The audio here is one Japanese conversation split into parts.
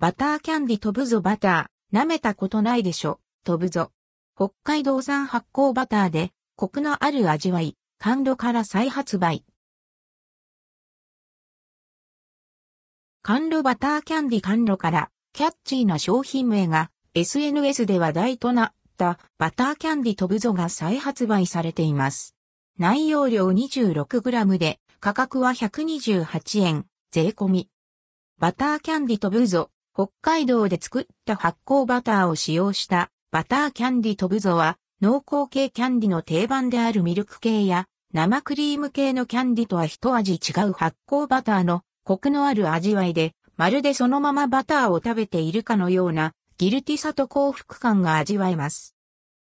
バターキャンディ飛ぶぞバター、舐めたことないでしょ、飛ぶぞ。北海道産発酵バターで、コクのある味わい、甘露から再発売。甘露バターキャンディ甘露から、キャッチーな商品名が SNS で話題となったバターキャンディ飛ぶぞが再発売されています。内容量 26g で価格は128円、税込み。バターキャンディ飛ぶぞ、北海道で作った発酵バターを使用したバターキャンディ飛ぶぞは濃厚系キャンディの定番であるミルク系や生クリーム系のキャンディとは一味違う発酵バターのコクのある味わいでまるでそのままバターを食べているかのようなギルティさと幸福感が味わえます。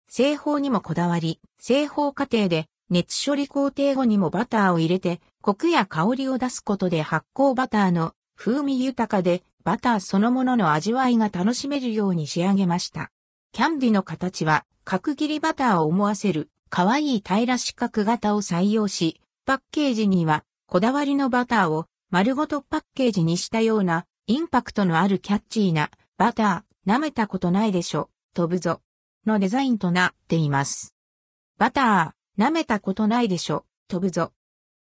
製法にもこだわり、製法過程で熱処理工程後にもバターを入れて、コクや香りを出すことで発酵バターの風味豊かで、バターそのものの味わいが楽しめるように仕上げました。キャンディの形は、角切りバターを思わせる、可愛い平ら四角型を採用し、パッケージには、こだわりのバターを丸ごとパッケージにしたような、インパクトのあるキャッチーな、バター、舐めたことないでしょ、飛ぶぞ、のデザインとなっています。バター、舐めたことないでしょ、飛ぶぞ。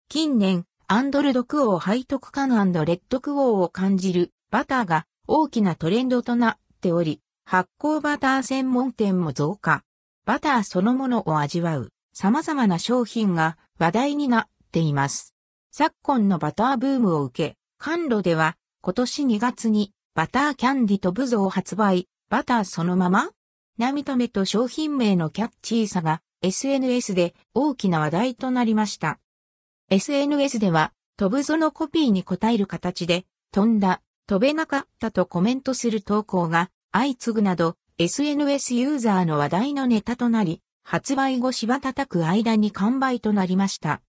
近年、アンドルドクオー背徳感レッドクオーを感じるバターが大きなトレンドとなっており、発酵バター専門店も増加。バターそのものを味わう様々な商品が話題になっています。昨今のバターブームを受け、甘露では今年2月にバターキャンディとブゾを発売、バターそのまま？涙目と商品名のキャッチーさが SNS で大きな話題となりました。SNS では、飛ぶぞのコピーに応える形で、飛んだ、飛べなかったとコメントする投稿が相次ぐなど、SNS ユーザーの話題のネタとなり、発売後しばたたく間に完売となりました。